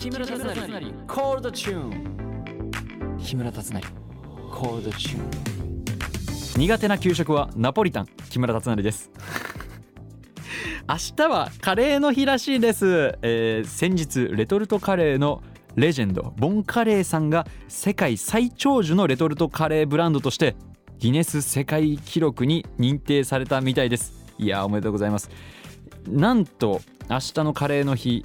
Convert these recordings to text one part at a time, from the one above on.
木村達成。コールドチューン木村達成。コールドチューン苦手な給食はナポリタン。木村達成です。明日はカレーの日らしいです、えー先日レトルトカレーのレジェンドボンカレーさんが世界最長寿のレトルトカレーブランドとしてギネス世界記録に認定されたみたいです。いやーおめでとうございます。なんと明日のカレーの日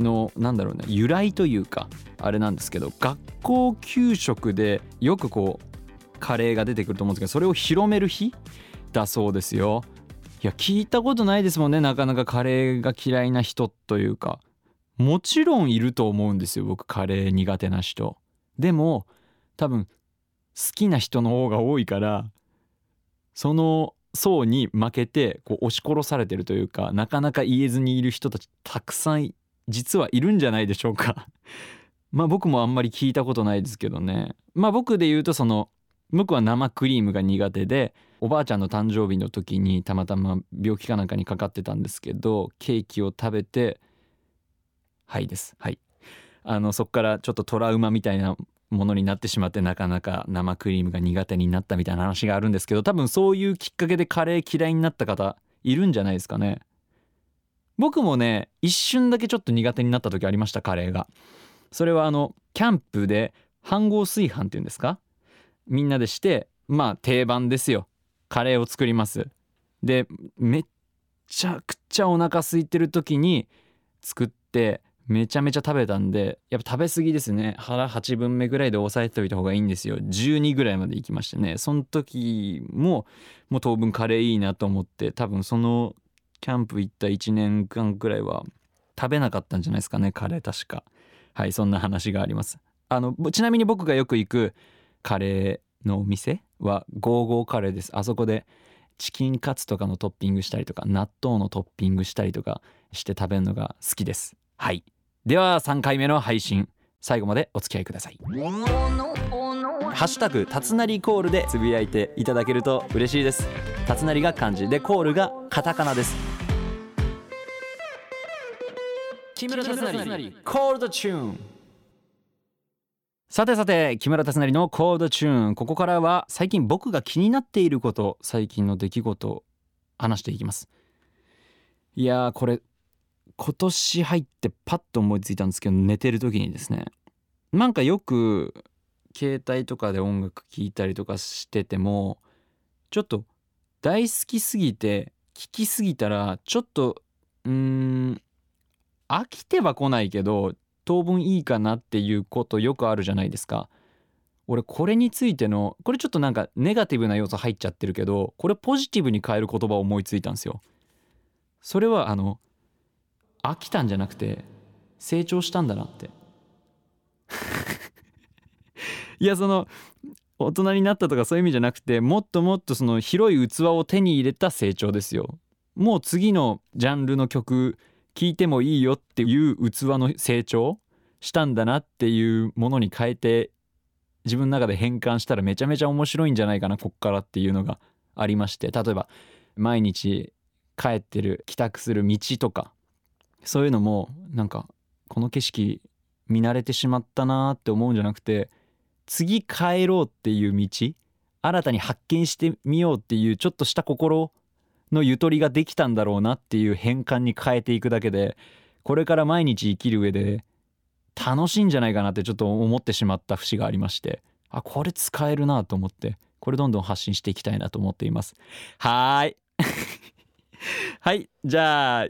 のなんだろうな由来というかあれなんですけど学校給食でよくこうカレーが出てくると思うんですけどそれを広める日だそうですよ。いや聞いたことないですもんねなかなかカレーが嫌いな人というか。もちろんいると思うんですよ僕カレー苦手な人。でも多分好きな人の方が多いからその層に負けてこう押し殺されてるというかなかなか言えずにいる人たちたくさん実はいるんじゃないでしょうか。まあ僕もあんまり聞いたことないですけどね。まあ僕で言うとその僕は生クリームが苦手でおばあちゃんの誕生日の時にたまたま病気かなんかにかかってたんですけどケーキを食べてはいです。はい。あのそっからちょっとトラウマみたいなものになってしまってなかなか生クリームが苦手になったみたいな話があるんですけど多分そういうきっかけでカレー嫌いになった方いるんじゃないですかね。僕もね一瞬だけちょっと苦手になった時ありましたカレーが。それはあのキャンプで飯盒炊飯っていうんですか？みんなでしてまあ定番ですよ。カレーを作ります。でめっちゃくちゃお腹空いてる時に作ってめちゃめちゃ食べたんでやっぱ食べ過ぎですね。腹8分目ぐらいで抑えておいた方がいいんですよ。12ぐらいまで行きましてね。その時ももう当分カレーいいなと思って多分そのキャンプ行った1年間ぐらいは食べなかったんじゃないですかねカレー確か。はいそんな話があります。あのちなみに僕がよく行くカレーのお店はゴーゴーカレーです。あそこでチキンカツとかのトッピングしたりとか納豆のトッピングしたりとかして食べるのが好きです。はい。では3回目の配信。最後までお付き合いください。ハッシュタグたつなりコールでつぶやいていただけると嬉しいです。たつなりが漢字でコールがカタカナです。木村達成。コールドチューンさてさて木村達成のコールドチューンここからは最近僕が気になっていること最近の出来事を話していきます。いやーこれ今年入ってパッと思いついたんですけど寝てる時にですね。なんかよく携帯とかで音楽聴いたりとかしててもちょっと大好きすぎて聴きすぎたらちょっとうーん飽きては来ないけど当分いいかなっていうことよくあるじゃないですか。俺これについてのこれちょっとなんかネガティブな要素入っちゃってるけどこれポジティブに変える言葉を思いついたんですよ。それはあの飽きたんじゃなくて成長したんだなって。いやその大人になったとかそういう意味じゃなくてもっともっとその広い器を手に入れた成長ですよ。もう次のジャンルの曲聴いてもいいよっていう器の成長したんだなっていうものに変えて自分の中で変換したらめちゃめちゃ面白いんじゃないかなこっからっていうのがありまして例えば毎日帰ってる帰宅する道とかそういうのもなんかこの景色見慣れてしまったなーって思うんじゃなくて次帰ろうっていう道新たに発見してみようっていうちょっとした心のゆとりができたんだろうなっていう変換に変えていくだけでこれから毎日生きる上で楽しいんじゃないかなってちょっと思ってしまった節がありましてあこれ使えるなと思ってこれどんどん発信していきたいなと思っています。はーい。はいじゃあ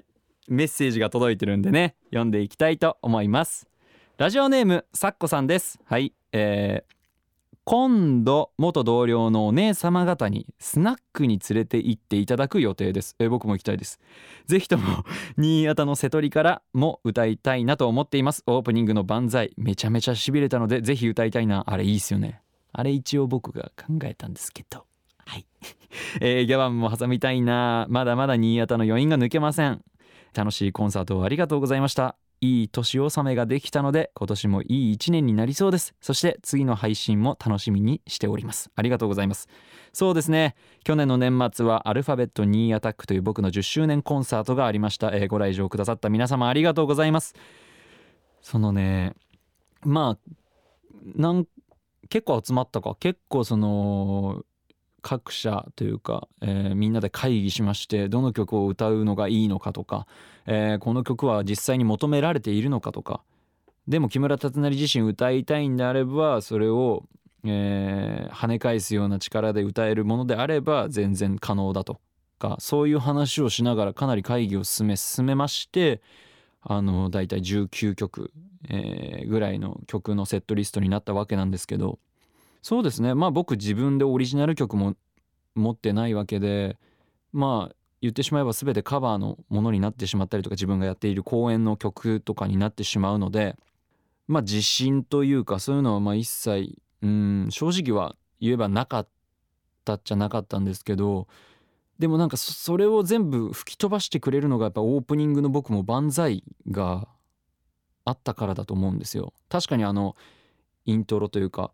メッセージが届いてるんでね読んでいきたいと思います。ラジオネームさっこさんです。はいえー今度元同僚のお姉様方にスナックに連れて行っていただく予定です、え僕も行きたいです。ぜひとも 新潟の瀬戸りからも歌いたいなと思っています。オープニングの万歳めちゃめちゃしびれたのでぜひ歌いたいな。あれいいっすよね。あれ一応僕が考えたんですけど。はい、えーギャバンも挟みたいな。まだまだ新潟の余韻が抜けません。楽しいコンサートをありがとうございました。いい年納めができたので今年もいい一年になりそうです。そして次の配信も楽しみにしております。ありがとうございます。そうですね。去年の年末はアルファベット2アタックという僕の10周年コンサートがありました、えーご来場くださった皆様ありがとうございます。そのねまあなん結構集まったか。結構その各社というか、えーみんなで会議しましてどの曲を歌うのがいいのかとか、えーこの曲は実際に求められているのかとかでも木村達成自身歌いたいんであればそれを、えー跳ね返すような力で歌えるものであれば全然可能だとかそういう話をしながらかなり会議を進め進めましてあのだいたい19曲、えーぐらいの曲のセットリストになったわけなんですけどそうですねまあ僕自分でオリジナル曲も持ってないわけでまあ言ってしまえば全てカバーのものになってしまったりとか自分がやっている公演の曲とかになってしまうのでまあ自信というかそういうのはまあ一切うん正直は言えばなかったっちゃなかったんですけどでもなんかそれを全部吹き飛ばしてくれるのがやっぱオープニングの僕も万歳があったからだと思うんですよ。確かにあのイントロというか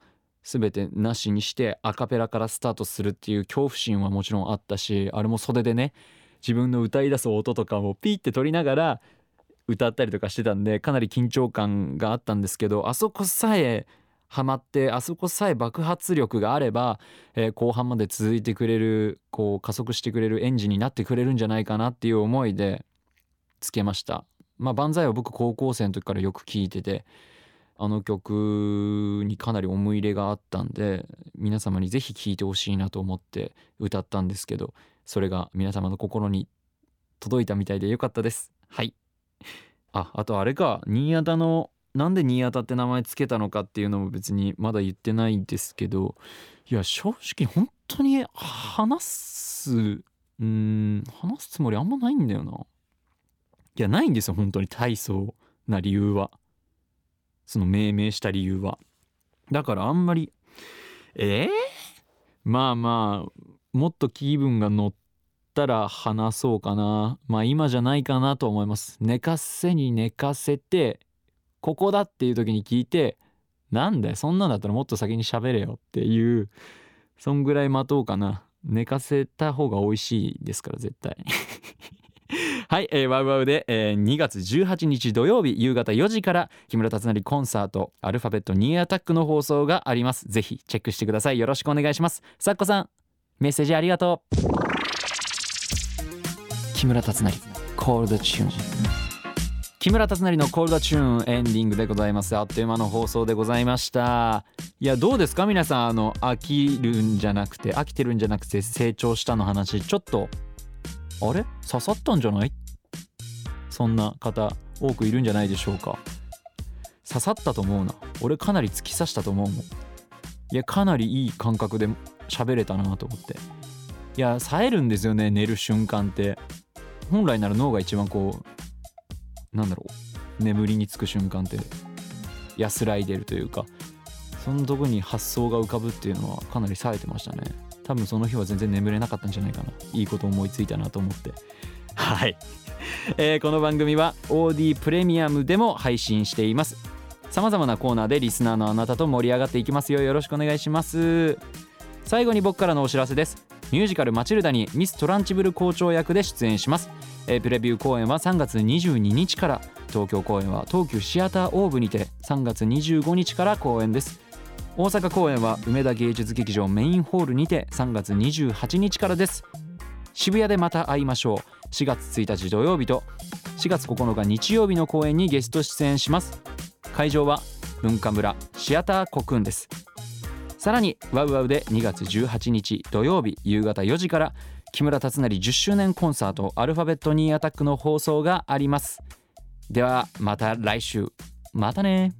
全てなしにしてアカペラからスタートするっていう恐怖心はもちろんあったしあれも袖でね自分の歌い出す音とかをピーって取りながら歌ったりとかしてたんでかなり緊張感があったんですけどあそこさえハマってあそこさえ爆発力があれば、えー後半まで続いてくれるこう加速してくれるエンジンになってくれるんじゃないかなっていう思いでつけました。まあ万歳は僕高校生の時からよく聴いててあの曲にかなり思い入れがあったんで皆様にぜひ聴いてほしいなと思って歌ったんですけどそれが皆様の心に届いたみたいでよかったです。はい。ああとあれか。新潟のなんで新潟って名前つけたのかっていうのも別にまだ言ってないんですけどいや正直本当に話すうん話すつもりあんまないんだよな。いやないんですよ本当に大層な理由は。その命名した理由は。だからあんまりえー、まあまあもっと気分が乗ったら話そうかな。まあ今じゃないかなと思います。寝かせに寝かせてここだっていう時に聞いてなんだよそんなんだったらもっと先に喋れよっていうそんぐらい待とうかな。寝かせた方が美味しいですから絶対。はい、えー、ワウワウで、えー2月18日土曜日夕方4時から木村達成コンサートアルファベットニーアタックの放送があります。ぜひチェックしてください。よろしくお願いします。さっこさんメッセージありがとう。木村達成コールドチューン。木村達成のコールドチューンエンディングでございます。あっという間の放送でございました。いやどうですか？皆さんあの飽きるんじゃなくて飽きてるんじゃなくて成長したの話ちょっとあれ？刺さったんじゃない？そんな方多くいるんじゃないでしょうか。刺さったと思うな。俺かなり突き刺したと思うもん。いやかなりいい感覚で喋れたなと思って。いや冴えるんですよね寝る瞬間って。本来なら脳が一番こうなんだろう。眠りにつく瞬間って。安らいでるというか。そのとこに発想が浮かぶっていうのはかなり冴えてましたね。多分その日は全然眠れなかったんじゃないかな。いいこと思いついたなと思って。はい、えーこの番組は OD プレミアムでも配信しています。さまざまなコーナーでリスナーのあなたと盛り上がっていきますよ。よろしくお願いします。最後に僕からのお知らせです。ミュージカル「マチルダ」にミス・トランチブル校長役で出演します、えープレビュー公演は3月22日から。東京公演は東急シアターオーブにて。3月25日から公演です。大阪公演は梅田芸術劇場メインホールにて。3月28日からです。渋谷でまた会いましょう。4月1日土曜日と4月9日日曜日の公演にゲスト出演します。会場は文化村シアターコクンです。さらにワウワウで2月18日土曜日夕方4時から木村達成10周年コンサートアルファベットニーアタックの放送があります。ではまた来週。またね